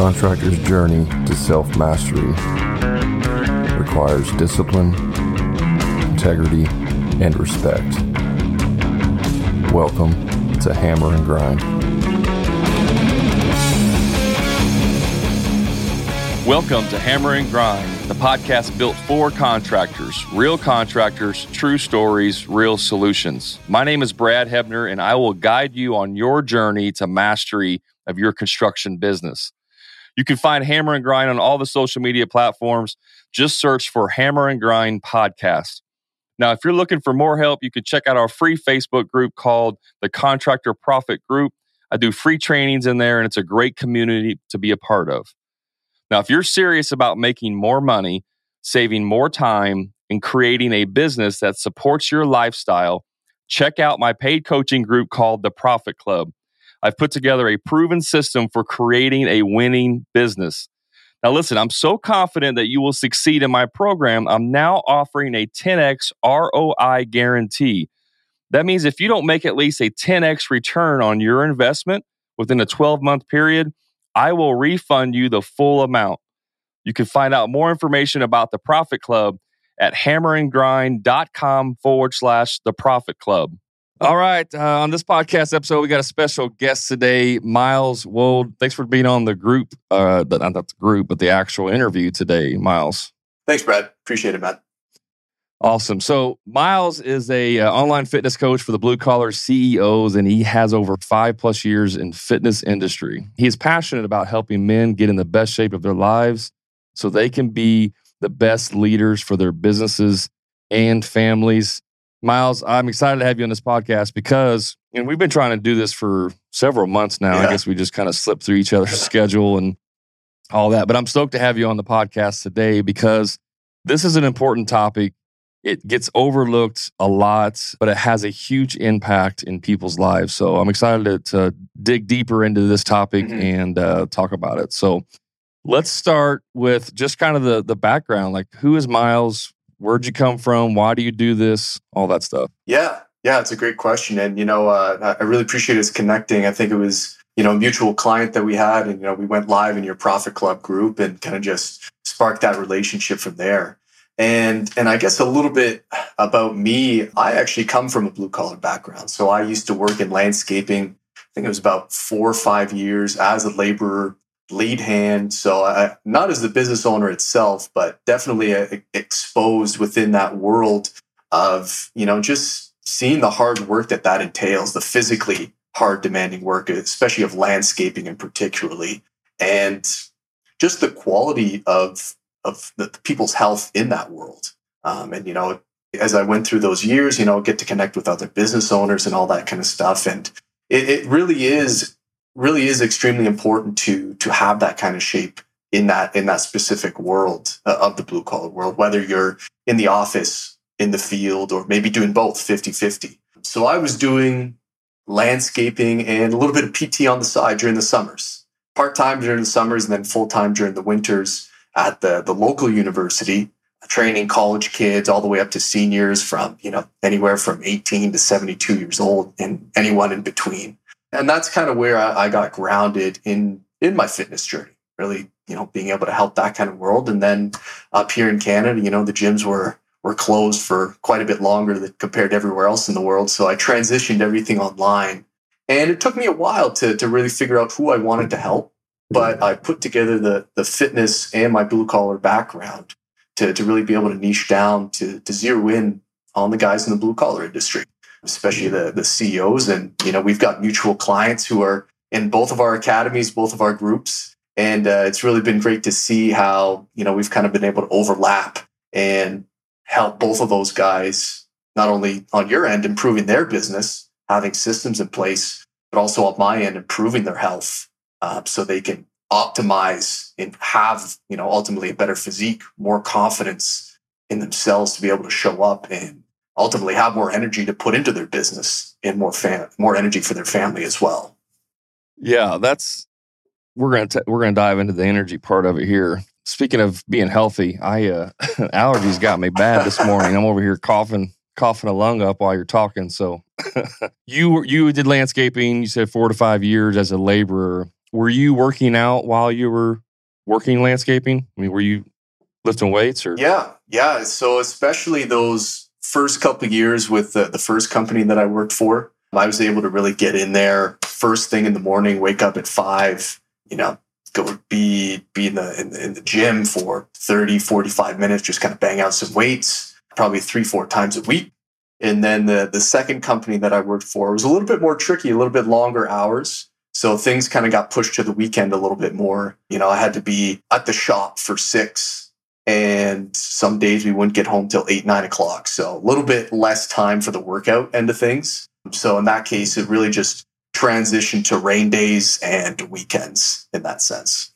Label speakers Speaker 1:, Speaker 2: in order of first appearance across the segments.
Speaker 1: contractor's journey to self mastery requires discipline, integrity, and respect. Welcome to Hammer and Grind.
Speaker 2: Welcome to Hammer and Grind, the podcast built for contractors, real contractors, true stories, real solutions. My name is Brad Hebner, and I will guide you on your journey to mastery of your construction business. You can find Hammer and Grind on all the social media platforms. Just search for Hammer and Grind Podcast. Now, if you're looking for more help, you can check out our free Facebook group called the Contractor Profit Group. I do free trainings in there, and it's a great community to be a part of. Now, if you're serious about making more money, saving more time, and creating a business that supports your lifestyle, check out my paid coaching group called the Profit Club. I've put together a proven system for creating a winning business. Now, listen, I'm so confident that you will succeed in my program. I'm now offering a 10x ROI guarantee. That means if you don't make at least a 10x return on your investment within a 12 month period, I will refund you the full amount. You can find out more information about the Profit Club at hammerandgrind.com forward slash the Profit Club. All right. Uh, on this podcast episode, we got a special guest today, Miles Wold. Thanks for being on the group, uh, but not the group, but the actual interview today, Miles.
Speaker 3: Thanks, Brad. Appreciate it, man.
Speaker 2: Awesome. So Miles is a uh, online fitness coach for the blue collar CEOs, and he has over five plus years in fitness industry. He is passionate about helping men get in the best shape of their lives so they can be the best leaders for their businesses and families. Miles, I'm excited to have you on this podcast because and we've been trying to do this for several months now. Yeah. I guess we just kind of slipped through each other's schedule and all that. But I'm stoked to have you on the podcast today because this is an important topic it gets overlooked a lot, but it has a huge impact in people's lives. So I'm excited to, to dig deeper into this topic mm-hmm. and uh, talk about it. So let's start with just kind of the the background. Like, who is Miles? Where'd you come from? Why do you do this? All that stuff.
Speaker 3: Yeah, yeah, it's a great question, and you know, uh, I really appreciate us connecting. I think it was you know a mutual client that we had, and you know, we went live in your Profit Club group and kind of just sparked that relationship from there. And and I guess a little bit about me, I actually come from a blue collar background. So I used to work in landscaping. I think it was about four or five years as a laborer, lead hand. So I, not as the business owner itself, but definitely a, exposed within that world of you know just seeing the hard work that that entails, the physically hard, demanding work, especially of landscaping and particularly, and just the quality of of the, the people's health in that world. Um, and you know, as I went through those years, you know, get to connect with other business owners and all that kind of stuff, and it, it really is really is extremely important to to have that kind of shape in that in that specific world uh, of the blue collar world whether you're in the office in the field or maybe doing both 50-50 so i was doing landscaping and a little bit of pt on the side during the summers part-time during the summers and then full-time during the winters at the, the local university, training college kids all the way up to seniors from, you know, anywhere from 18 to 72 years old and anyone in between. And that's kind of where I, I got grounded in, in my fitness journey, really, you know, being able to help that kind of world. And then up here in Canada, you know, the gyms were, were closed for quite a bit longer than compared to everywhere else in the world. So I transitioned everything online. And it took me a while to, to really figure out who I wanted to help but I put together the the fitness and my blue collar background to, to really be able to niche down to, to zero in on the guys in the blue collar industry, especially the, the CEOs. And, you know, we've got mutual clients who are in both of our academies, both of our groups. And uh, it's really been great to see how, you know, we've kind of been able to overlap and help both of those guys, not only on your end, improving their business, having systems in place, but also on my end, improving their health uh, so they can optimize and have you know ultimately a better physique more confidence in themselves to be able to show up and ultimately have more energy to put into their business and more fam- more energy for their family as well
Speaker 2: yeah that's we're gonna t- we're gonna dive into the energy part of it here speaking of being healthy i uh allergies got me bad this morning i'm over here coughing coughing a lung up while you're talking so you you did landscaping you said four to five years as a laborer were you working out while you were working landscaping? I mean, were you lifting weights or?
Speaker 3: Yeah, yeah. So especially those first couple years with the, the first company that I worked for, I was able to really get in there first thing in the morning, wake up at five, you know, go be be in the, in the in the gym for 30 45 minutes just kind of bang out some weights probably three four times a week. And then the the second company that i worked for was a little bit more tricky a little bit longer hours. So things kind of got pushed to the weekend a little bit more. You know i had to be at the shop for six and some days we wouldn't get home till eight nine o'clock so a little bit less time for the workout end of things so in that case it really just transitioned to rain days and weekends in that sense.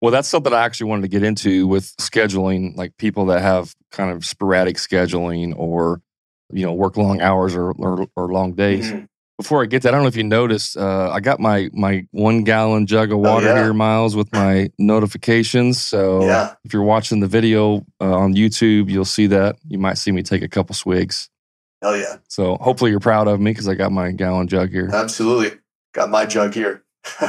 Speaker 2: Well, that's something I actually wanted to get into with scheduling, like people that have kind of sporadic scheduling or, you know, work long hours or, or, or long days. Mm-hmm. Before I get that, I don't know if you noticed, uh, I got my my one gallon jug of oh, water oh, yeah. here, Miles, with my notifications. So yeah. if you're watching the video uh, on YouTube, you'll see that. You might see me take a couple swigs.
Speaker 3: Hell yeah.
Speaker 2: So hopefully you're proud of me because I got my gallon jug here.
Speaker 3: Absolutely. Got my jug here.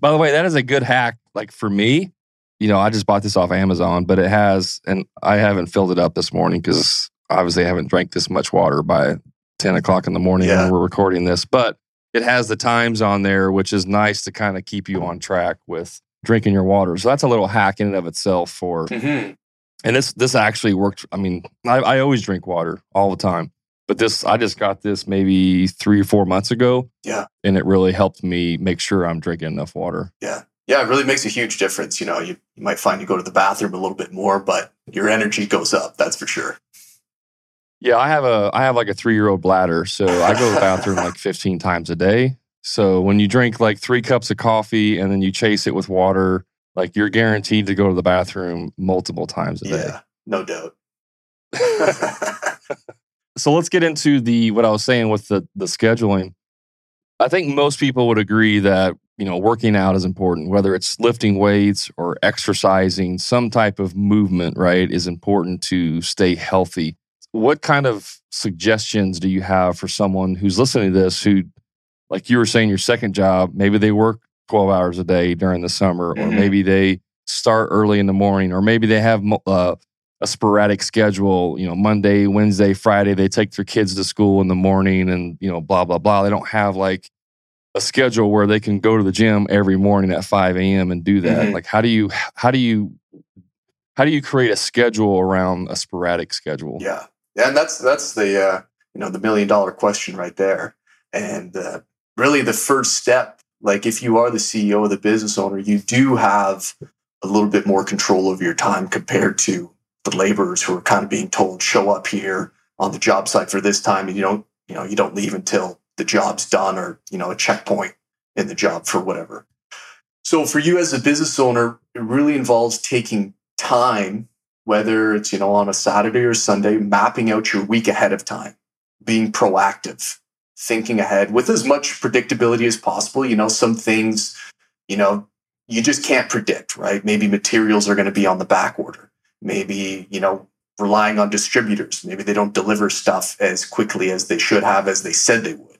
Speaker 2: By the way, that is a good hack. Like for me, you know, I just bought this off Amazon, but it has, and I haven't filled it up this morning because obviously I haven't drank this much water by 10 o'clock in the morning yeah. when we're recording this. But it has the times on there, which is nice to kind of keep you on track with drinking your water. So that's a little hack in and of itself for mm-hmm and this this actually worked. I mean, I, I always drink water all the time, but this I just got this maybe three or four months ago.
Speaker 3: Yeah,
Speaker 2: and it really helped me make sure I'm drinking enough water.
Speaker 3: Yeah, yeah, it really makes a huge difference. You know, you, you might find you go to the bathroom a little bit more, but your energy goes up. That's for sure.
Speaker 2: Yeah, I have a I have like a three year old bladder, so I go to the bathroom like 15 times a day. So when you drink like three cups of coffee and then you chase it with water, like you're guaranteed to go to the bathroom multiple times a day. Yeah,
Speaker 3: no doubt.
Speaker 2: so let's get into the what I was saying with the the scheduling. I think most people would agree that, you know, working out is important, whether it's lifting weights or exercising, some type of movement, right, is important to stay healthy. What kind of suggestions do you have for someone who's listening to this who like you were saying your second job, maybe they work 12 hours a day during the summer, mm-hmm. or maybe they start early in the morning, or maybe they have uh, a sporadic schedule, you know, Monday, Wednesday, Friday, they take their kids to school in the morning and, you know, blah, blah, blah. They don't have like a schedule where they can go to the gym every morning at 5 a.m. and do that. Mm-hmm. Like, how do you, how do you, how do you create a schedule around a sporadic schedule?
Speaker 3: Yeah. Yeah. And that's, that's the, uh, you know, the million dollar question right there. And uh, really the first step like if you are the CEO of the business owner, you do have a little bit more control over your time compared to the laborers who are kind of being told show up here on the job site for this time and you don't you know you don't leave until the job's done or you know a checkpoint in the job for whatever so for you as a business owner it really involves taking time whether it's you know on a saturday or sunday mapping out your week ahead of time being proactive thinking ahead with as much predictability as possible. You know, some things, you know, you just can't predict, right? Maybe materials are going to be on the back order. Maybe, you know, relying on distributors. Maybe they don't deliver stuff as quickly as they should have, as they said they would,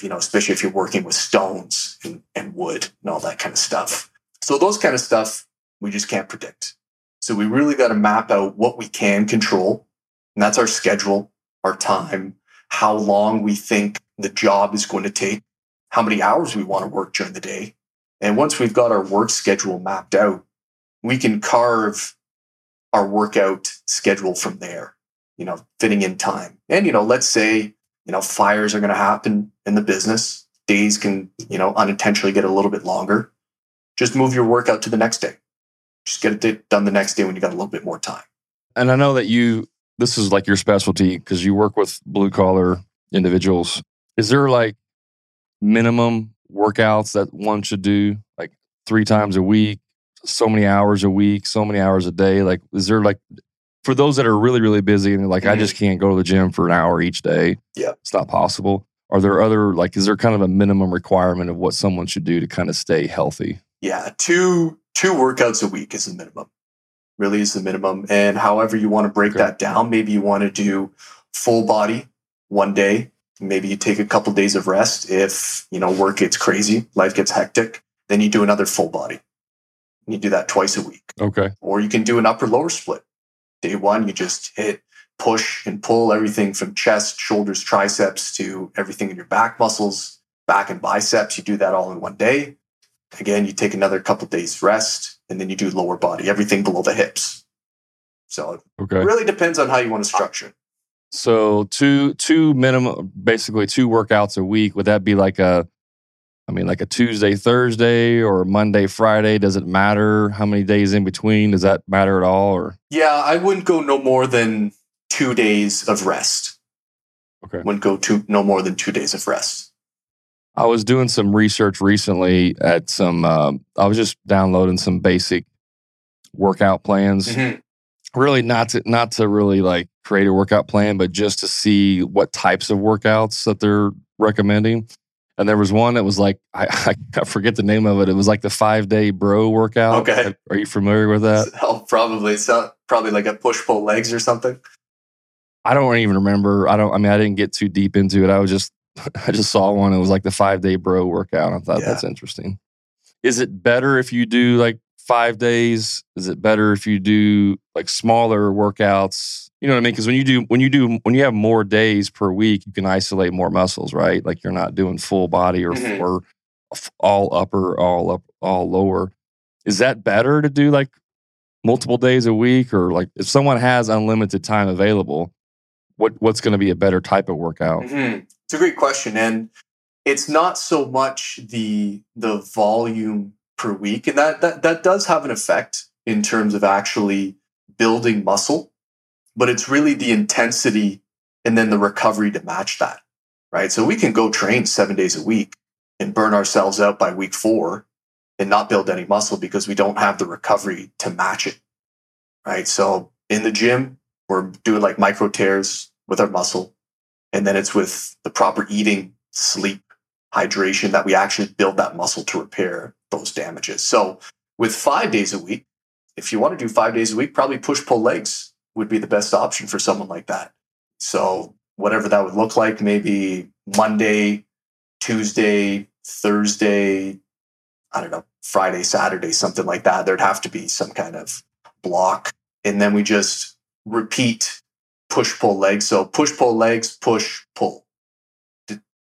Speaker 3: you know, especially if you're working with stones and, and wood and all that kind of stuff. So, those kind of stuff we just can't predict. So, we really got to map out what we can control. And that's our schedule, our time, how long we think the job is going to take, how many hours we want to work during the day. And once we've got our work schedule mapped out, we can carve our workout schedule from there, you know, fitting in time. And, you know, let's say, you know, fires are going to happen in the business. Days can, you know, unintentionally get a little bit longer. Just move your workout to the next day. Just get it done the next day when you got a little bit more time.
Speaker 2: And I know that you, this is like your specialty because you work with blue collar individuals. Is there like minimum workouts that one should do like three times a week so many hours a week so many hours a day? Like is there like for those that are really really busy and like mm-hmm. i just can't go to the gym for an hour each day
Speaker 3: yeah.
Speaker 2: it's not possible. Are there other like is there kind of a minimum requirement of what someone should do to kind of stay healthy?
Speaker 3: Yeah two two workouts a week is the minimum really is the minimum and however you want to break okay. that down maybe you want to do full body one day Maybe you take a couple days of rest if, you know, work gets crazy, life gets hectic. Then you do another full body. You do that twice a week.
Speaker 2: Okay.
Speaker 3: Or you can do an upper lower split. Day one, you just hit, push, and pull everything from chest, shoulders, triceps to everything in your back muscles, back and biceps. You do that all in one day. Again, you take another couple days rest, and then you do lower body, everything below the hips. So it
Speaker 2: Okay.
Speaker 3: really depends on how you want to structure it.
Speaker 2: So two two minimum, basically two workouts a week. Would that be like a, I mean, like a Tuesday, Thursday, or Monday, Friday? Does it matter how many days in between? Does that matter at all? Or
Speaker 3: Yeah, I wouldn't go no more than two days of rest.
Speaker 2: Okay.
Speaker 3: Wouldn't go to no more than two days of rest.
Speaker 2: I was doing some research recently at some. Um, I was just downloading some basic workout plans. Really, not to not to really like create a workout plan, but just to see what types of workouts that they're recommending. And there was one that was like I, I forget the name of it. It was like the five day bro workout.
Speaker 3: Okay.
Speaker 2: Are you familiar with that?
Speaker 3: Oh, probably not, probably like a push pull legs or something.
Speaker 2: I don't even remember. I don't. I mean, I didn't get too deep into it. I was just, I just saw one. It was like the five day bro workout. I thought
Speaker 3: Yeah.
Speaker 2: that's interesting. Is it better if you do like five days? Is it better if you do like smaller workouts? You know what I mean? Because when you do, when you do, when you have more days per week, you can isolate more muscles, right? Like you're not doing full body or
Speaker 3: Mhm.
Speaker 2: or all upper, all up, all lower. Is that better to do like multiple days a week, or like if someone has unlimited time available? what what's going to be a better type of workout?
Speaker 3: Mhm. It's a great question, and it's not so much the the volume per week, and that that that does have an effect in terms of actually building muscle, but it's really the intensity and then the recovery to match that, right? So we can go train seven days a week and burn ourselves out by week four and not build any muscle because we don't have the recovery to match it, right? So in the gym, we're doing like micro tears with our muscle and then it's with the proper eating, sleep, hydration that we actually build that muscle to repair those damages. So, with five days a week, if you want to do five days a week, probably push pull legs would be the best option for someone like that. So, whatever that would look like, maybe Monday, Tuesday, Thursday, I don't know, Friday, Saturday, something like that. There'd have to be some kind of block. And then we just repeat push pull legs. So push pull legs, push pull.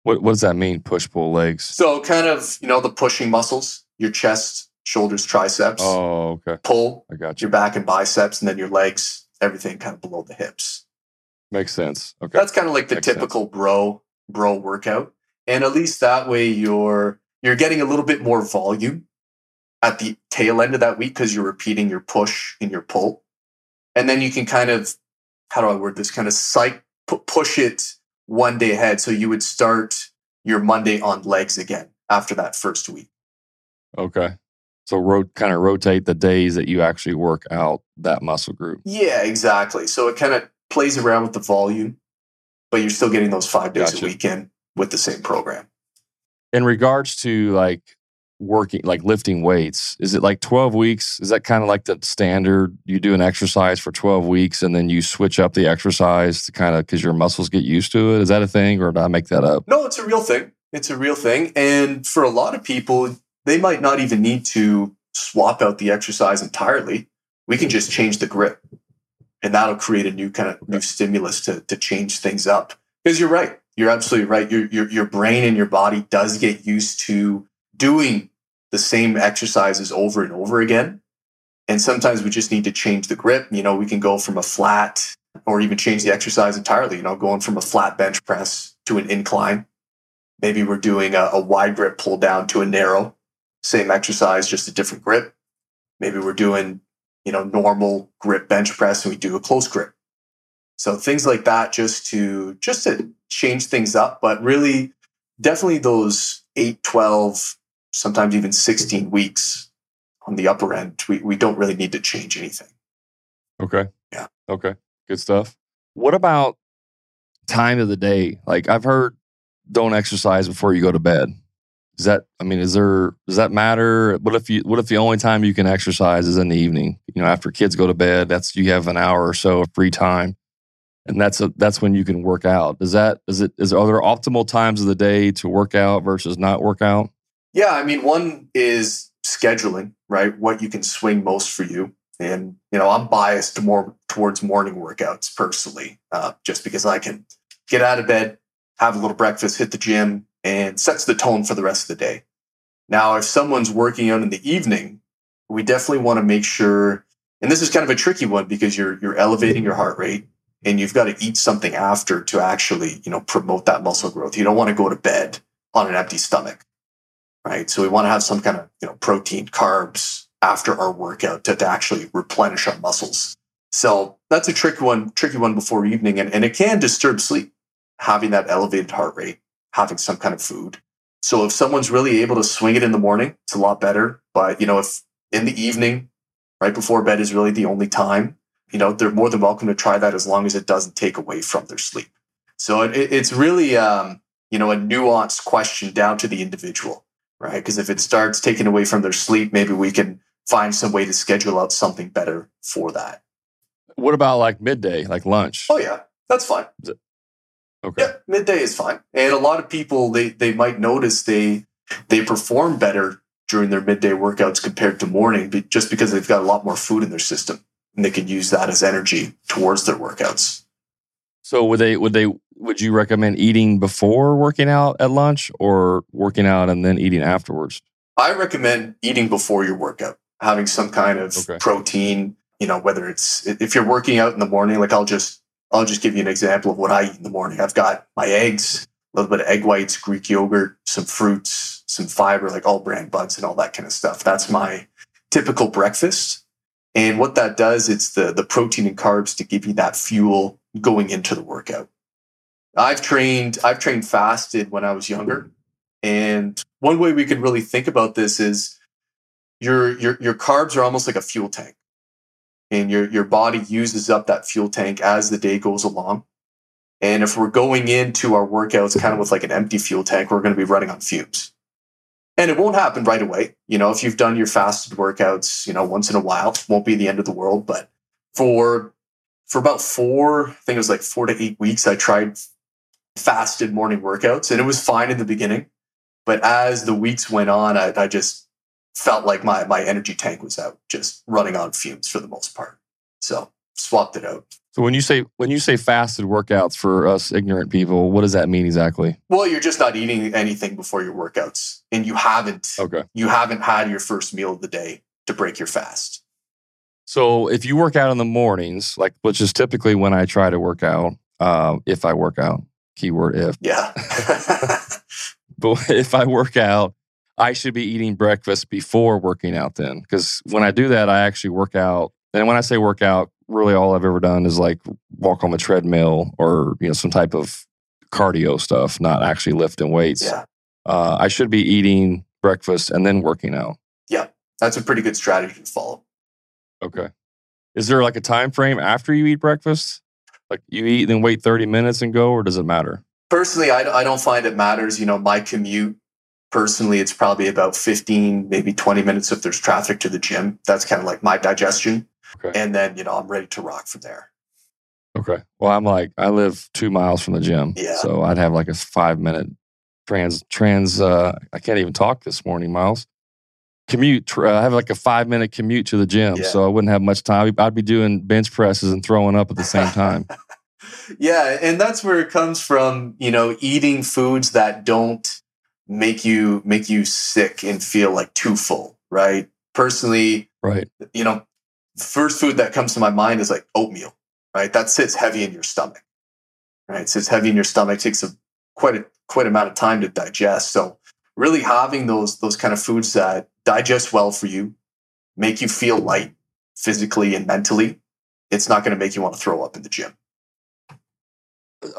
Speaker 2: What what does that mean? Push pull legs.
Speaker 3: So kind of, you know, the pushing muscles, your chest, shoulders, triceps,
Speaker 2: Oh, okay.
Speaker 3: pull
Speaker 2: I got you.
Speaker 3: your back and biceps, and then your legs, everything kind of below the hips.
Speaker 2: Makes sense. Okay.
Speaker 3: That's kind of like the
Speaker 2: Makes sense.
Speaker 3: typical bro bro workout. And at least that way you're you're getting a little bit more volume at the tail end of that week because you're repeating your push and your pull. And then you can kind of how do I word this? Kind of psych pu- push it one day ahead. So you would start your Monday on legs again after that first week.
Speaker 2: okay. So ro- kind of rotate the days that you actually work out that muscle group.
Speaker 3: Yeah, exactly. So it kind of plays around with the volume, but you're still getting those five days
Speaker 2: Gotcha.
Speaker 3: a weekend with the same program.
Speaker 2: In regards to like working like lifting weights, is it like 12 weeks? Is that kind of like the standard? You do an exercise for 12 weeks and then you switch up the exercise to kind of because your muscles get used to it. Is that a thing or did I make that up?
Speaker 3: No, it's a real thing. It's a real thing. And for a lot of people, they might not even need to swap out the exercise entirely. We can just change the grip. And that'll create a new kind of new stimulus to, to change things up. Because you're right. You're absolutely right. Your, your, your brain and your body does get used to doing the same exercises over and over again. And sometimes we just need to change the grip. You know, we can go from a flat or even change the exercise entirely, you know, going from a flat bench press to an incline. Maybe we're doing a, a wide grip pull down to a narrow, same exercise, just a different grip. Maybe we're doing, you know, normal grip bench press and we do a close grip. So things like that just to just to change things up, but really definitely those 8, 12, sometimes even 16 mm-hmm. weeks on the upper end, we, we don't really need to change anything.
Speaker 2: Okay.
Speaker 3: Yeah.
Speaker 2: Okay. Good stuff. What about time of the day? Like I've heard don't exercise before you go to bed. Is that I mean, is there does that matter? What if you what if the only time you can exercise is in the evening? You know, after kids go to bed, that's you have an hour or so of free time. and that's a, that's when you can work out. Is that is it is are there optimal times of the day to work out versus not work out?
Speaker 3: Yeah, I mean, one is scheduling, right? What you can swing most for you, and you know, I'm biased more towards morning workouts personally, uh, just because I can get out of bed, have a little breakfast, hit the gym, and sets the tone for the rest of the day. Now, if someone's working out in the evening, we definitely want to make sure, and this is kind of a tricky one because you're you're elevating your heart rate and you've got to eat something after to actually, you know, promote that muscle growth. You don't want to go to bed on an empty stomach. Right. So we want to have some kind of, you know, protein, carbs after our workout to, to actually replenish our muscles. So that's a tricky one, tricky one before evening. And, and it can disturb sleep, having that elevated heart rate, having some kind of food. So if someone's really able to swing it in the morning, it's a lot better. But, you know, if in the evening, right before bed is really the only time, you know, they're more than welcome to try that as long as it doesn't take away from their sleep. So it, it's really, um, you know, a nuanced question down to the individual, right? Because if it starts taking away from their sleep, maybe we can find some way to schedule out something better for that.
Speaker 2: What about like midday, like lunch?
Speaker 3: Oh yeah, that's fine.
Speaker 2: Okay.
Speaker 3: Yeah, midday is fine. And a lot of people they they might notice they they perform better during their midday workouts compared to morning, just because they've got a lot more food in their system and they could use that as energy towards their workouts.
Speaker 2: So would they would they would you recommend eating before working out at lunch or working out and then eating afterwards?
Speaker 3: I recommend eating before your workout, having some kind of okay. protein, you know, whether it's if you're working out in the morning, like I'll just I'll just give you an example of what I eat in the morning. I've got my eggs, a little bit of egg whites, Greek yogurt, some fruits, some fiber, like all bran buds and all that kind of stuff. That's my typical breakfast. And what that does, it's the, the protein and carbs to give you that fuel going into the workout. I've trained, I've trained fasted when I was younger. And one way we can really think about this is your, your, your carbs are almost like a fuel tank. And your, your body uses up that fuel tank as the day goes along. And if we're going into our workouts kind of with like an empty fuel tank, we're going to be running on fumes and it won't happen right away. You know, if you've done your fasted workouts, you know, once in a while, won't be the end of the world. But for for about four, I think it was like four to eight weeks, I tried fasted morning workouts, and it was fine in the beginning. But as the weeks went on, I, I just felt like my my energy tank was out, just running on fumes for the most part. So swapped it out.
Speaker 2: So when you say when you say fasted workouts for us ignorant people, what does that mean exactly?
Speaker 3: Well, you're just not eating anything before your workouts, and you haven't
Speaker 2: okay.
Speaker 3: you haven't had your first meal of the day to break your fast.
Speaker 2: So if you work out in the mornings, like which is typically when I try to work out, uh, if I work out, keyword if.
Speaker 3: Yeah.
Speaker 2: but if I work out, I should be eating breakfast before working out then, because when I do that, I actually work out. And when I say workout, really all I've ever done is like walk on the treadmill or you know some type of cardio stuff, not actually lifting weights.
Speaker 3: Yeah.
Speaker 2: Uh, I should be eating breakfast and then working out.
Speaker 3: Yeah, that's a pretty good strategy to follow.
Speaker 2: Okay. Is there like a time frame after you eat breakfast? Like you eat then wait 30 minutes and go, or does it matter?
Speaker 3: Personally, I, I don't find it matters. You know, my commute, personally, it's probably about 15, maybe 20 minutes if there's traffic to the gym. That's kind of like my digestion. Okay. And then, you know, I'm ready to rock from there.
Speaker 2: Okay. Well, I'm like, I live two miles from the gym.
Speaker 3: Yeah.
Speaker 2: So I'd have like a five minute trans, trans, uh, I can't even talk this morning, Miles. Commute. Uh, I have like a five minute commute to the gym. Yeah. So I wouldn't have much time. I'd be doing bench presses and throwing up at the same time.
Speaker 3: yeah. And that's where it comes from, you know, eating foods that don't make you, make you sick and feel like too full, right? Personally,
Speaker 2: right.
Speaker 3: You know, first food that comes to my mind is like oatmeal, right? That sits heavy in your stomach, right? It sits heavy in your stomach, takes a quite a quite amount of time to digest. So really having those those kind of foods that digest well for you, make you feel light physically and mentally, it's not going to make you want to throw up in the gym.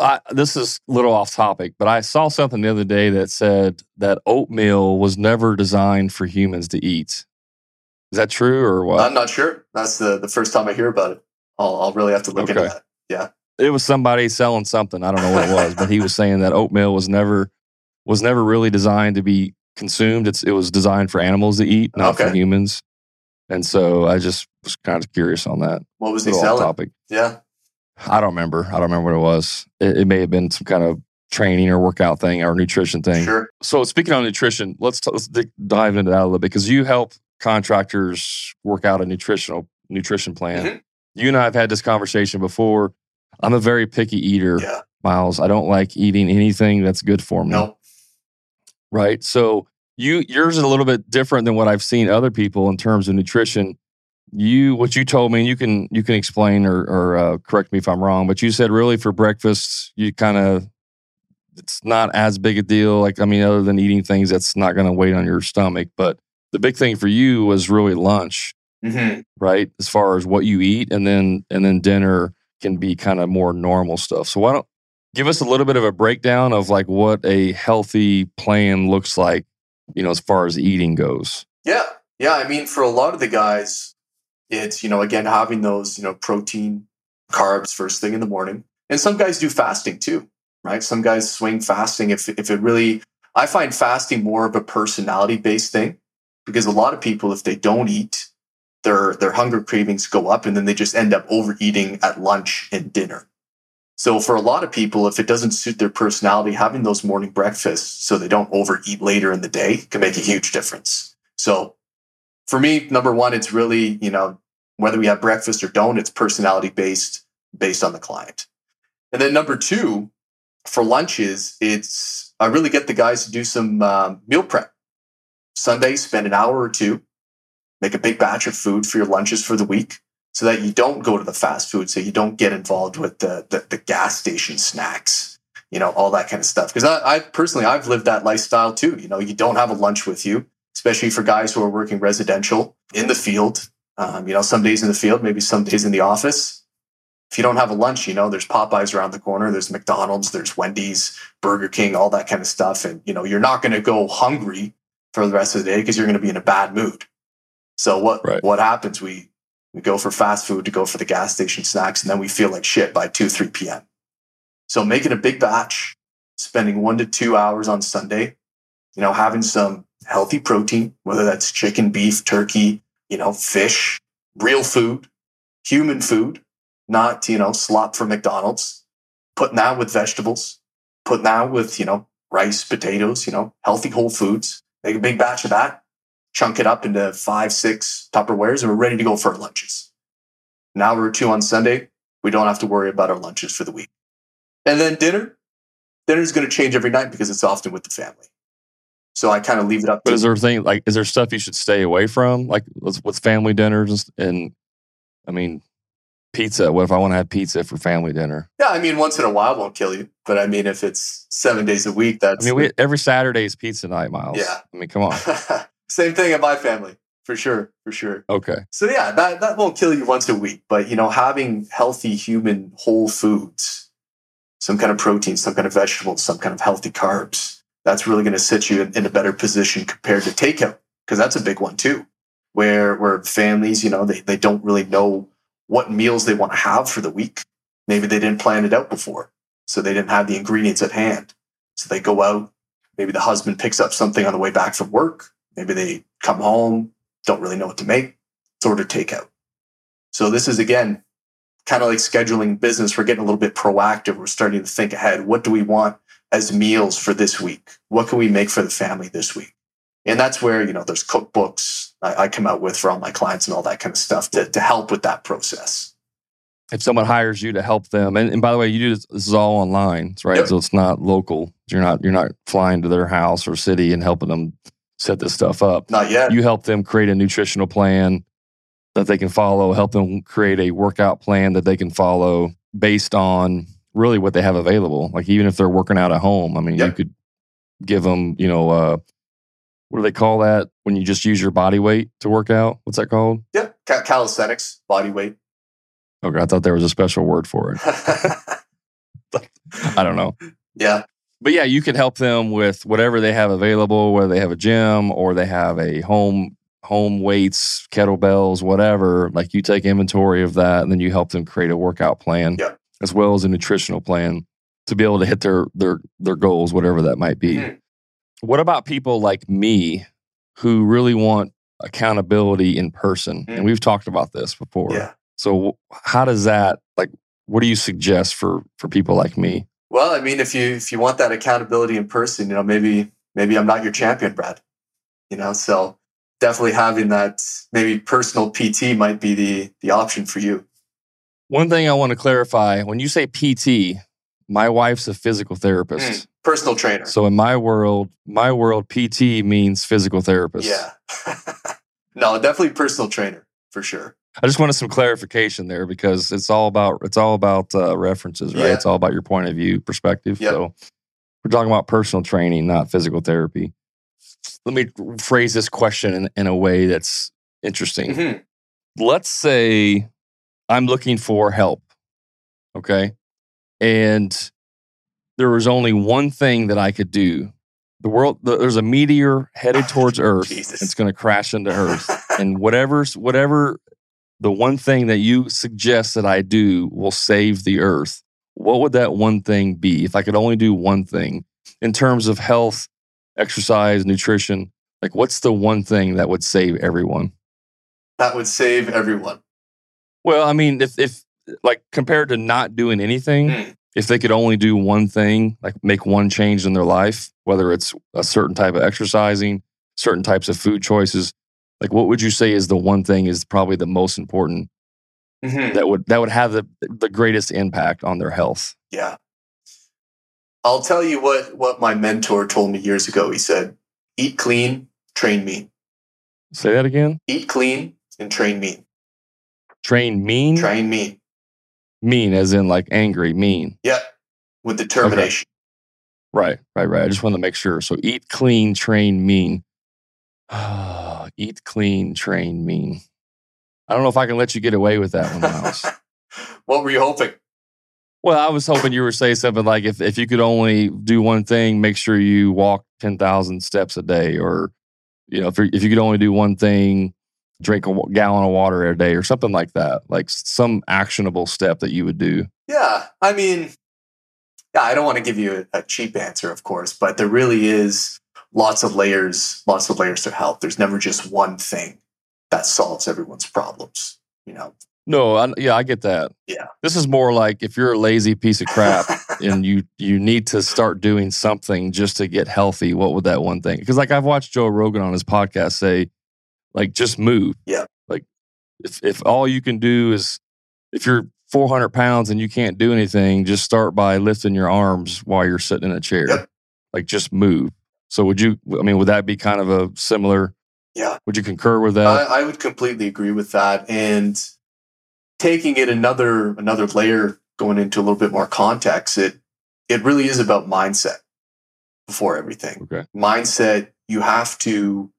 Speaker 2: I, this is a little off topic, but I saw something the other day that said that oatmeal was never designed for humans to eat. Is that true or what?
Speaker 3: I'm not sure. That's the, the first time I hear about it. I'll, I'll really have to look okay. into that. Yeah.
Speaker 2: It was somebody selling something. I don't know what it was, but he was saying that oatmeal was never was never really designed to be consumed. It's it was designed for animals to eat, not okay. for humans. And so I just was kind of curious on that.
Speaker 3: What was the selling? Topic. Yeah.
Speaker 2: I don't remember. I don't remember what it was. It, it may have been some kind of training or workout thing or nutrition thing.
Speaker 3: Sure.
Speaker 2: So speaking on nutrition, let's, t- let's dig, dive into that a little bit because you help contractors work out a nutritional nutrition plan.
Speaker 3: Mhm.
Speaker 2: You and I have had this conversation before. I'm a very picky eater,
Speaker 3: Yeah.
Speaker 2: Miles. I don't like eating anything that's good for me.
Speaker 3: No.
Speaker 2: Right. So you yours is a little bit different than what I've seen other people in terms of nutrition. You what you told me, and you can you can explain or, or uh, correct me if I'm wrong, but you said really for breakfast you kind of it's not as big a deal. Like I mean, other than eating things that's not going to weigh on your stomach, but the big thing for you was really lunch,
Speaker 3: hmm
Speaker 2: right? As far as what you eat, and then and then dinner can be kind of more normal stuff. So why don't give us a little bit of a breakdown of like what a healthy plan looks like, you know, as far as eating goes.
Speaker 3: Yeah. Yeah. I mean, for a lot of the guys, it's, you know, again, having those, you know, protein, carbs first thing in the morning. And some guys do fasting too, right? Some guys swing fasting if, if it really, I find fasting more of a personality based thing because a lot of people, if they don't eat, their, their hunger cravings go up and then they just end up overeating at lunch and dinner. So for a lot of people, if it doesn't suit their personality, having those morning breakfasts so they don't overeat later in the day can make a huge difference. So for me, number one, it's really, you know, whether we have breakfast or don't, it's personality based, based on the client. And then number two, for lunches, it's, I really get the guys to do some um, meal prep. Sunday, spend an hour or two, make a big batch of food for your lunches for the week so that you don't go to the fast food, so you don't get involved with the, the, the gas station snacks, you know, all that kind of stuff. Because I, I personally, I've lived that lifestyle too. You know, you don't have a lunch with you, especially for guys who are working residential in the field. Um, you know, some days in the field, maybe some days in the office. If you don't have a lunch, you know, there's Popeyes around the corner, there's McDonald's, there's Wendy's, Burger King, all that kind of stuff. And, you know, you're not going to go hungry for the rest of the day because you're going to be in a bad mood. So what,
Speaker 2: Right.
Speaker 3: what happens? We, we go for fast food to go for the gas station snacks, and then we feel like shit by 2, 3 p.m. So making a big batch, spending one to two hours on Sunday, you know, having some healthy protein, whether that's chicken, beef, turkey, you know, fish, real food, human food, not, you know, slop from McDonald's, putting that with vegetables, putting that with, you know, rice, potatoes, you know, healthy whole foods, make a big batch of that, chunk it up into five, six Tupperwares, and we're ready to go for our lunches. An hour or two on Sunday, we don't have to worry about our lunches for the week. And then dinner, dinner is going to change every night because it's often with the family. So I kind of leave it up
Speaker 2: But
Speaker 3: to
Speaker 2: is there thing like is there stuff you should stay away from, like with family dinners and, I mean pizza? What if I want to have pizza for family dinner?
Speaker 3: Yeah, I mean, once in a while won't kill you, but I mean, if it's seven days a week, that's.
Speaker 2: I mean, we, every Saturday is pizza night, Miles.
Speaker 3: Yeah.
Speaker 2: I mean, come on.
Speaker 3: same thing in my family for sure, for sure.
Speaker 2: Okay.
Speaker 3: So yeah, that that won't kill you once a week, but you know, having healthy human whole foods, some kind of protein, some kind of vegetables, some kind of healthy carbs, that's really going to sit you in, in a better position compared to takeout because that's a big one too, where where families, you know, they they don't really know what meals they want to have for the week. Maybe they didn't plan it out before, so they didn't have the ingredients at hand. So they go out. Maybe the husband picks up something on the way back from work. Maybe they come home, don't really know what to make. It's order takeout. So this is again kind of like scheduling business. We're getting a little bit proactive. We're starting to think ahead. What do we want as meals for this week? What can we make for the family this week? And that's where, you know, there's cookbooks I, I come out with for all my clients and all that kind of stuff to, to help with that process.
Speaker 2: If someone hires you to help them, and, and by the way, you do this, this is all online, right?
Speaker 3: Yep.
Speaker 2: So it's not local. You're not you're not flying to their house or city and helping them set this stuff up.
Speaker 3: Not yet.
Speaker 2: You help them create a nutritional plan that they can follow. Help them create a workout plan that they can follow based on really what they have available. Like even if they're working out at home, I mean, you could give them, you know, uh, what do they call that when you just use your body weight to work out? What's that called?
Speaker 3: yeah. Ca- calisthenics, body weight.
Speaker 2: Okay, I thought there was a special word for it. I don't know.
Speaker 3: yeah.
Speaker 2: But yeah, you can help them with whatever they have available, whether they have a gym or they have a home home weights, kettlebells, whatever. Like you take inventory of that and then you help them create a workout plan
Speaker 3: Yeah.
Speaker 2: as well as a nutritional plan to be able to hit their their their goals, whatever that might be.
Speaker 3: Mhm.
Speaker 2: What about people like me who really want accountability in person?
Speaker 3: Mm.
Speaker 2: And we've talked about this before.
Speaker 3: Yeah.
Speaker 2: So how does that like what do you suggest for for people like me?
Speaker 3: Well, I mean, if you if you want that accountability in person, you know, maybe maybe I'm not your champion, Brad. You know, so definitely having that maybe personal PT might be the the option for you.
Speaker 2: One thing I want to clarify when you say PT, my wife's a physical therapist.
Speaker 3: Mm, personal trainer.
Speaker 2: So in my world, my world PT means physical therapist.
Speaker 3: Yeah. no, definitely personal trainer for sure.
Speaker 2: I just wanted some clarification there because it's all about it's all about uh, references, right?
Speaker 3: Yeah.
Speaker 2: It's all about your point of view, perspective.
Speaker 3: Yep.
Speaker 2: So we're talking about personal training, not physical therapy. Let me phrase this question in, in a way that's interesting.
Speaker 3: Mhm.
Speaker 2: Let's say I'm looking for help, okay, and there was only one thing that I could do. The world, the, there's a meteor headed towards Earth.
Speaker 3: Jesus.
Speaker 2: It's going to crash into Earth and whatever's whatever the one thing that you suggest that I do will save the earth, what would that one thing be? If I could only do one thing in terms of health, exercise, nutrition, like what's the one thing that would save everyone?
Speaker 3: that would save everyone.
Speaker 2: Well, I mean, if if like compared to not doing anything,
Speaker 3: Mm.
Speaker 2: if they could only do one thing, like make one change in their life, whether it's a certain type of exercising, certain types of food choices, like what would you say is the one thing is probably the most important
Speaker 3: Mhm.
Speaker 2: that would that would have the the greatest impact on their health.
Speaker 3: Yeah. I'll tell you what what my mentor told me years ago. He said, "Eat clean, train mean.
Speaker 2: Say that again.
Speaker 3: Eat clean and train mean.
Speaker 2: Train mean,
Speaker 3: Train mean.
Speaker 2: mean as in like angry, mean.
Speaker 3: Yep. With determination.
Speaker 2: Right, right, right. I just want to make sure. So eat clean, train mean. eat clean, train mean. I don't know if I can let you get away with that one, Miles.
Speaker 3: what were you hoping?
Speaker 2: well, I was hoping you were saying something like if, if you could only do one thing, make sure you walk 10,000 steps a day. Or, you know, if, you if you could only do one thing, drink a gallon of water a day or something like that. Like some actionable step that you would do.
Speaker 3: Yeah. I mean, yeah, I don't want to give you a cheap answer, of course, but there really is lots of layers, lots of layers to health. There's never just one thing that solves everyone's problems. You know?
Speaker 2: No, I, yeah, I get that.
Speaker 3: Yeah.
Speaker 2: This is more like if you're a lazy piece of crap and you you need to start doing something just to get healthy, what would that one thing? Because like I've watched Joe Rogan on his podcast say, like just move.
Speaker 3: Yeah.
Speaker 2: Like if if all you can do is if you're 400 pounds and you can't do anything, just start by lifting your arms while you're sitting in a chair.
Speaker 3: Yep.
Speaker 2: Like just move. So would you? I mean, would that be kind of a similar?
Speaker 3: Yeah.
Speaker 2: Would you concur with that?
Speaker 3: I, I would completely agree with that. And taking it another another layer, going into a little bit more context, it it really is about mindset before everything.
Speaker 2: okay.
Speaker 3: Mindset, you have to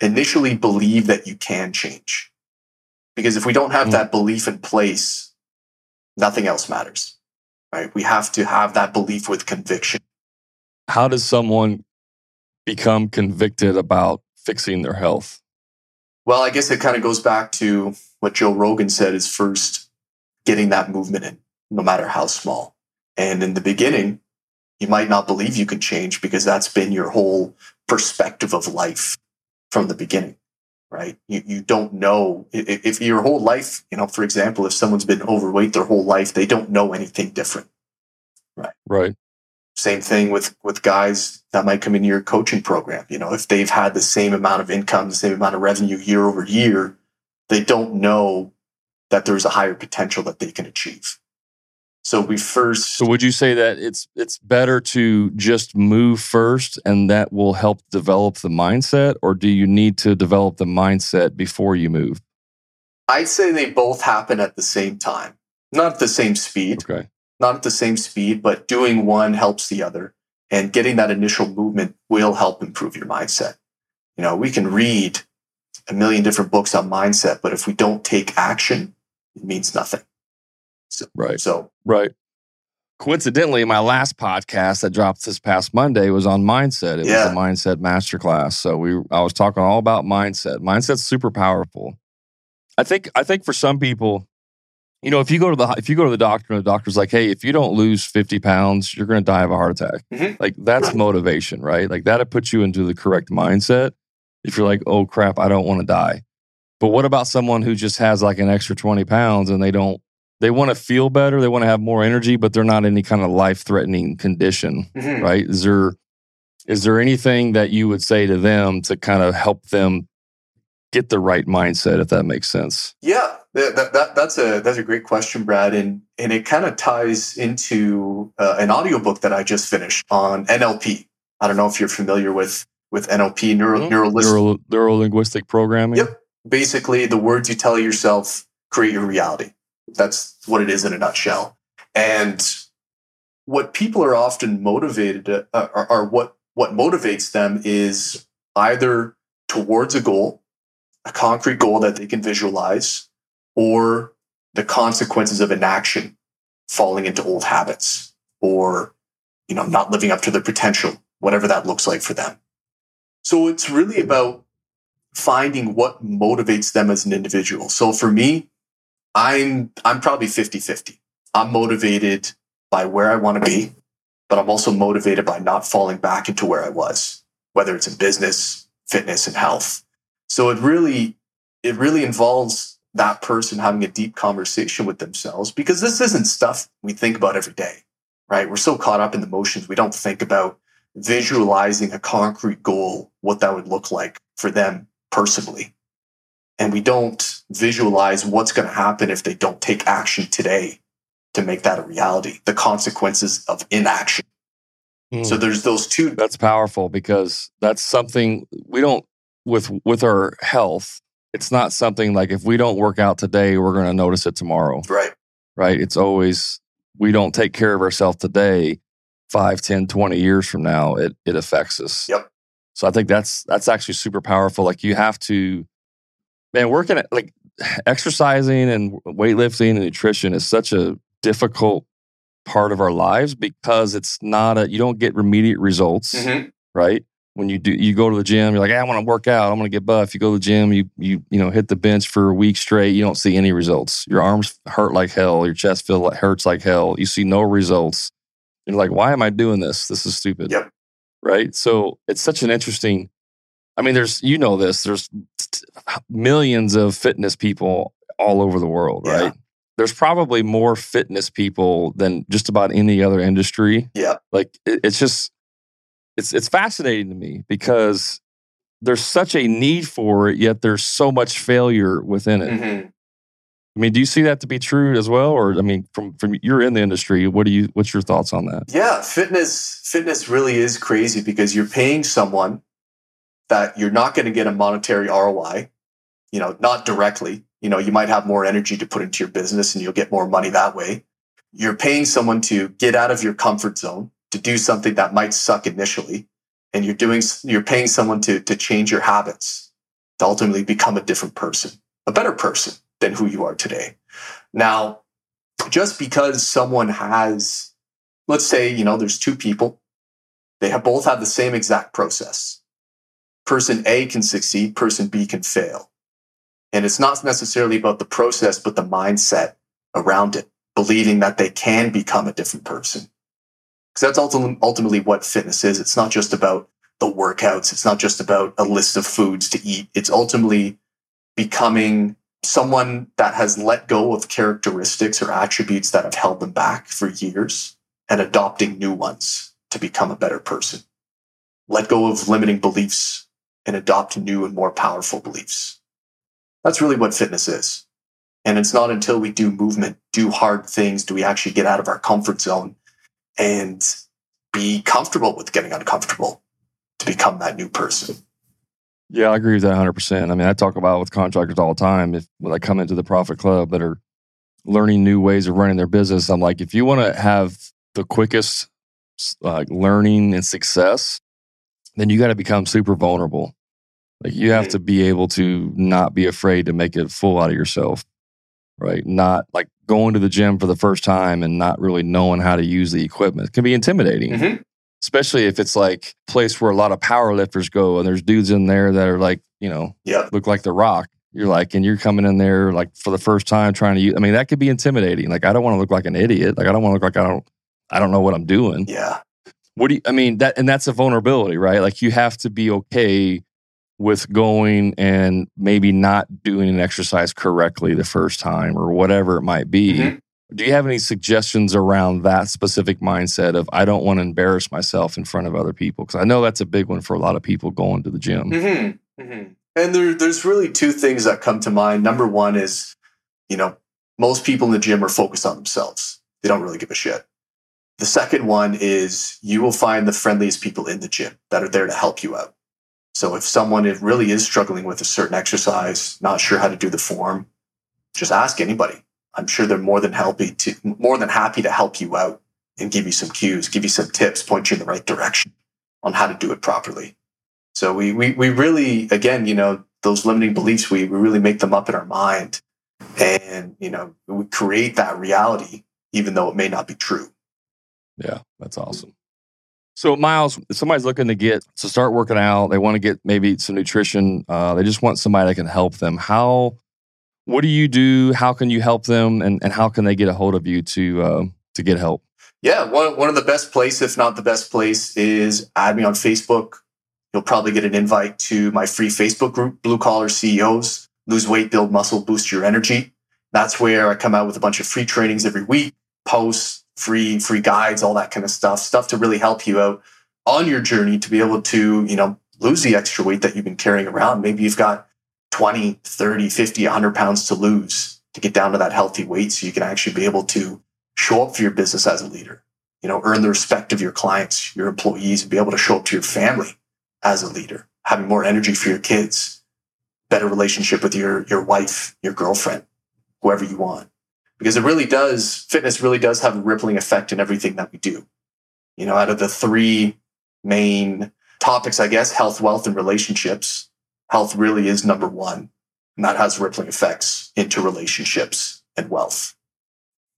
Speaker 3: initially believe that you can change. Because if we don't have
Speaker 2: Mm.
Speaker 3: that belief in place, nothing else matters. Right? We have to have that belief with conviction.
Speaker 2: how does someone become convicted about fixing their health?
Speaker 3: Well, I guess it kind of goes back to what Joe Rogan said is first getting that movement in, no matter how small. And in the beginning, you might not believe you can change because that's been your whole perspective of life from the beginning, right? You, you don't know if your whole life, you know, for example, if someone's been overweight their whole life, they don't know anything different.
Speaker 2: Right? Right.
Speaker 3: Same thing with with guys that might come into your coaching program. You know, if they've had the same amount of income, the same amount of revenue year over year, they don't know that there's a higher potential that they can achieve. So we first
Speaker 2: So would you say that it's it's better to just move first and that will help develop the mindset or do you need to develop the mindset before you move?
Speaker 3: I'd say they both happen at the same time. Not at the same speed,
Speaker 2: Okay.
Speaker 3: Not at the same speed, but doing one helps the other. And getting that initial movement will help improve your mindset. You know, we can read a million different books on mindset, but if we don't take action, it means nothing. So,
Speaker 2: Right.
Speaker 3: so
Speaker 2: Right. Coincidentally, my last podcast that dropped this past Monday was on mindset. It
Speaker 3: Yeah.
Speaker 2: was a mindset masterclass. So we I was talking all about mindset. Mindset's super powerful. I think I think for some people, you know, if you go to the if you go to the doctor and the doctor's like, hey, if you don't lose 50 pounds, you're gonna die of a heart attack.
Speaker 3: Mhm.
Speaker 2: Like that's motivation, right? Like that'll put you into the correct mindset. If you're like, oh crap, I don't want to die. But what about someone who just has like an extra 20 pounds and they don't they want to feel better, they want to have more energy, but they're not in any kind of life threatening condition,
Speaker 3: Mhm.
Speaker 2: right? Is there is there anything that you would say to them to kind of help them get the right mindset, if that makes sense?
Speaker 3: Yeah, that, that, that- that's a that's a great question, Brad, and and it kind of ties into uh, an audiobook that I just finished on NLP. I don't know if you're familiar with with NLP, neuro,
Speaker 2: Mhm.
Speaker 3: neuro,
Speaker 2: Neuro, linguistic programming.
Speaker 3: Yep. Basically, the words you tell yourself create your reality. That's what it is in a nutshell. And what people are often motivated, uh, or, or what what motivates them is either towards a goal, a concrete goal that they can visualize, or the consequences of inaction, falling into old habits, or you know, not living up to their potential, whatever that looks like for them. So it's really about finding what motivates them as an individual. So for me, I'm I'm probably 50-50. I'm motivated by where I want to be, but I'm also motivated by not falling back into where I was, whether it's in business, fitness, and health. So it really it really involves that person having a deep conversation with themselves because this isn't stuff we think about every day, right? We're so caught up in the motions, we don't think about visualizing a concrete goal, what that would look like for them personally. And we don't visualize what's going to happen if they don't take action today to make that a reality, the consequences of inaction.
Speaker 2: Mm.
Speaker 3: So there's those two.
Speaker 2: that's powerful because that's something we don't with with our health it's not something like if we don't work out today we're going to notice it tomorrow
Speaker 3: Right.
Speaker 2: right it's always we don't take care of ourselves today 5 10 20 years from now it it affects us
Speaker 3: Yep.
Speaker 2: so i think that's that's actually super powerful like you have to man working at like exercising and weightlifting and nutrition is such a difficult part of our lives because it's not a you don't get immediate results
Speaker 3: Mhm.
Speaker 2: right? When you do, you go to the gym, you're like, hey, I want to work out. I'm going to get buff. You go to the gym, you you you know hit the bench for a week straight. You don't see any results. Your arms hurt like hell. Your chest feel like hurts like hell. You see no results. You're like, why am I doing this? This is stupid.
Speaker 3: Yep.
Speaker 2: Right. So it's such an interesting. I mean, there's you know this. There's millions of fitness people all over the world,
Speaker 3: Yeah.
Speaker 2: right? There's probably more fitness people than just about any other industry.
Speaker 3: Yeah.
Speaker 2: Like it, it's just it's it's fascinating to me because there's such a need for it, yet there's so much failure within it.
Speaker 3: Mhm.
Speaker 2: I mean, do you see that to be true as well, or I mean, from from you're in the industry, what do you what's your thoughts on that?
Speaker 3: Yeah, fitness fitness really is crazy because you're paying someone that you're not going to get a monetary ROI, you know, not directly. You know, you might have more energy to put into your business and you'll get more money that way. You're paying someone to get out of your comfort zone, to do something that might suck initially, and you're doing you're paying someone to to change your habits, to ultimately become a different person, a better person than who you are today. Now, just because someone has let's say you know there's two people they have both have the same exact process. Person a can succeed person b can fail. And it's not necessarily about the process but the mindset around it believing that they can become a different person because that's ultimately, ultimately what fitness is it's not just about the workouts it's not just about a list of foods to eat it's ultimately becoming someone that has let go of characteristics or attributes that have held them back for years and adopting new ones to become a better person. Let go of limiting beliefs and adopt new and more powerful beliefs. That's really what fitness is. And it's not until we do movement, do hard things, do we actually get out of our comfort zone and be comfortable with getting uncomfortable to become that new person.
Speaker 2: Yeah, I agree with that 100. percent I mean, I talk about it with contractors all the time. If when I come into the Profit Club that are learning new ways of running their business, I'm like, if you want to have the quickest uh, learning and success, then you got to become super vulnerable. Like you have to be able to not be afraid to make a fool out of yourself, right? Not like going to the gym for the first time and not really knowing how to use the equipment. It can be intimidating
Speaker 3: Mhm.
Speaker 2: especially if it's like a place where a lot of power lifters go and there's dudes in there that are like, you know,
Speaker 3: Yep.
Speaker 2: look like the rock. You're like, and you're coming in there like for the first time trying to use, I mean, that could be intimidating. Like, I don't want to look like an idiot. Like, I don't want to look like I don't, I don't know what I'm doing.
Speaker 3: Yeah.
Speaker 2: What do you, I mean, that, and that's a vulnerability, right? Like, you have to be okay with going and maybe not doing an exercise correctly the first time or whatever it might be.
Speaker 3: Mhm.
Speaker 2: do you have any suggestions around that specific mindset of I don't want to embarrass myself in front of other people? Because I know that's a big one for a lot of people going to the gym.
Speaker 3: Mm-hmm. Mm-hmm. And there, there's really two things that come to mind. Number one is, you know, most people in the gym are focused on themselves. They don't really give a shit. The second one is you will find the friendliest people in the gym that are there to help you out. So if someone really is struggling with a certain exercise, not sure how to do the form, just ask anybody. I'm sure they're more than happy to more than happy to help you out and give you some cues, give you some tips, point you in the right direction on how to do it properly. So we we we really again, you know, those limiting beliefs we we really make them up in our mind and you know, we create that reality even though it may not be true.
Speaker 2: Yeah, that's awesome. So, Miles, if somebody's looking to get to start working out, they want to get maybe some nutrition, uh, they just want somebody that can help them. How, what do you do? How can you help them, and, and how can they get a hold of you to uh, to get help?
Speaker 3: Yeah, one one of the best place, if not the best place, is add me on Facebook. You'll probably get an invite to my free Facebook group, Blue Collar CEOs. Lose weight, build muscle, boost your energy. That's where I come out with a bunch of free trainings every week, posts, free free guides, all that kind of stuff, stuff to really help you out on your journey to be able to, you know, lose the extra weight that you've been carrying around. Maybe you've got 20, 30, 50, 100 pounds to lose to get down to that healthy weight so you can actually be able to show up for your business as a leader, you know, earn the respect of your clients, your employees, and be able to show up to your family as a leader, having more energy for your kids, better relationship with your, your wife, your girlfriend, whoever you want because it really does fitness really does have a rippling effect in everything that we do. You know out of the three main topics i guess health wealth and relationships health really is number one. And that has rippling effects into relationships and wealth.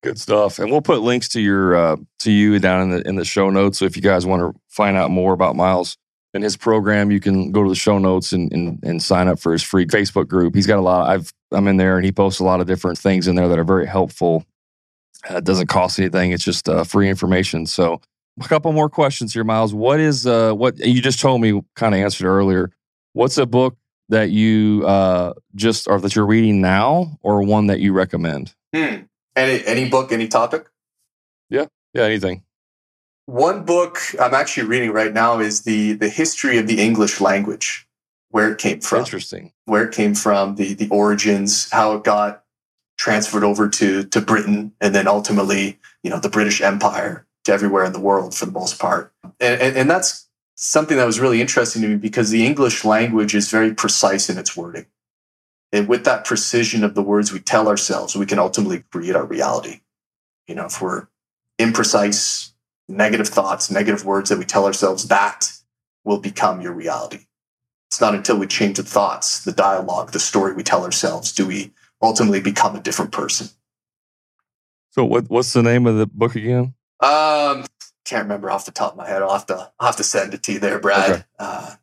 Speaker 2: Good stuff. And we'll put links to your uh, to you down in the in the show notes. So if you guys want to find out more about miles and his program, you can go to the show notes and, and, and sign up for his free Facebook group. He's got a lot. I've I'm in there, and he posts a lot of different things in there that are very helpful. Uh, it doesn't cost anything; it's just uh, free information. So, a couple more questions here, Miles. What is uh what you just told me? Kind of answered earlier. What's a book that you uh just or that you're reading now, or one that you recommend?
Speaker 3: Hmm. Any any book, any topic?
Speaker 2: Yeah, yeah, anything.
Speaker 3: One book I'm actually reading right now is the the history of the English language, where it came from.
Speaker 2: Interesting.
Speaker 3: Where it came from, the the origins, how it got transferred over to to Britain, and then ultimately, you know, the British Empire to everywhere in the world for the most part. And, and, and that's something that was really interesting to me because the English language is very precise in its wording. And with that precision of the words we tell ourselves, we can ultimately create our reality. You know, if we're imprecise, negative thoughts, negative words that we tell ourselves, that will become your reality. It's not until we change the thoughts, the dialogue, the story we tell ourselves, do we ultimately become a different person.
Speaker 2: So, what, what's the name of the book again?
Speaker 3: Um, can't remember off the top of my head. I'll have to, I'll have to send it to you there, Brad. Okay. Uh,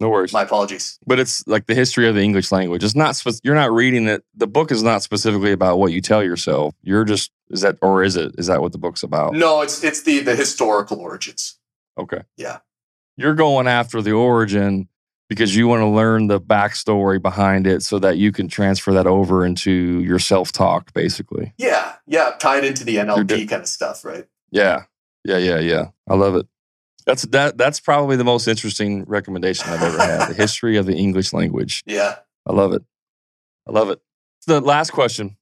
Speaker 2: no worries.
Speaker 3: My apologies.
Speaker 2: But it's like the history of the English language. It's not. You're not reading it. The book is not specifically about what you tell yourself. You're just is that or is it? Is that what the book's about?
Speaker 3: No, it's it's the the historical origins.
Speaker 2: Okay.
Speaker 3: Yeah.
Speaker 2: You're going after the origin because you want to learn the backstory behind it so that you can transfer that over into your self talk, basically.
Speaker 3: Yeah. Yeah. Tied into the NLP kind of stuff, right?
Speaker 2: Yeah. Yeah. Yeah. Yeah. I love it. That's that. That's probably the most interesting recommendation I've ever had. the history of the English language.
Speaker 3: Yeah,
Speaker 2: I love it. I love it. The last question: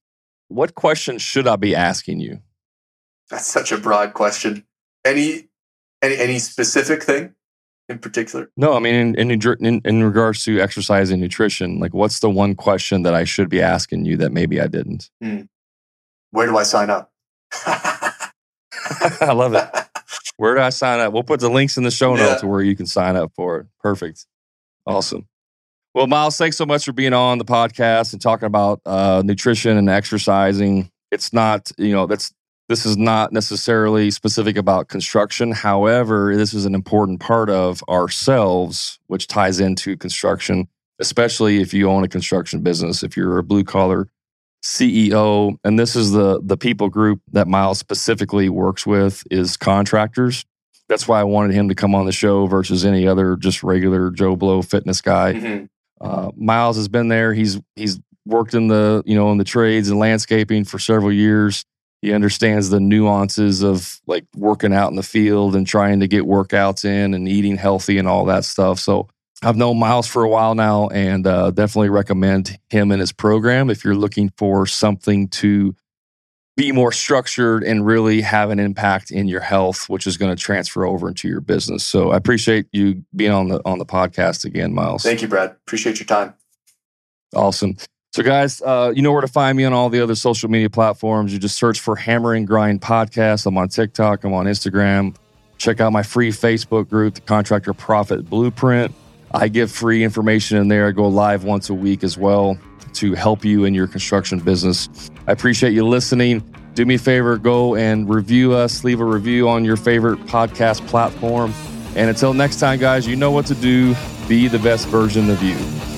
Speaker 2: What question should I be asking you?
Speaker 3: That's such a broad question. Any any any specific thing in particular?
Speaker 2: No, I mean in in, in regards to exercise and nutrition. Like, what's the one question that I should be asking you that maybe I didn't?
Speaker 3: Hmm. Where do I sign up?
Speaker 2: I love it. Where do I sign up? We'll put the links in the show notes yeah. where you can sign up for it. Perfect. Awesome. Well, Miles, thanks so much for being on the podcast and talking about uh, nutrition and exercising. It's not, you know, that's this is not necessarily specific about construction. However, this is an important part of ourselves, which ties into construction, especially if you own a construction business, if you're a blue collar CEO, and this is the the people group that Miles specifically works with is contractors. That's why I wanted him to come on the show versus any other just regular Joe Blow fitness guy. Mm-hmm. Uh, Miles has been there. He's he's worked in the you know in the trades and landscaping for several years. He understands the nuances of like working out in the field and trying to get workouts in and eating healthy and all that stuff. So I've known Miles for a while now and uh, definitely recommend him and his program if you're looking for something to be more structured and really have an impact in your health, which is going to transfer over into your business. So I appreciate you being on the on the podcast again, Miles.
Speaker 3: Thank you, Brad. Appreciate your time.
Speaker 2: Awesome. So, guys, uh, you know where to find me on all the other social media platforms. You just search for Hammer and Grind Podcast. I'm on TikTok, I'm on Instagram. Check out my free Facebook group, the Contractor Profit Blueprint. I give free information in there. I go live once a week as well to help you in your construction business. I appreciate you listening. Do me a favor, go and review us, leave a review on your favorite podcast platform. And until next time, guys, you know what to do. Be the best version of you.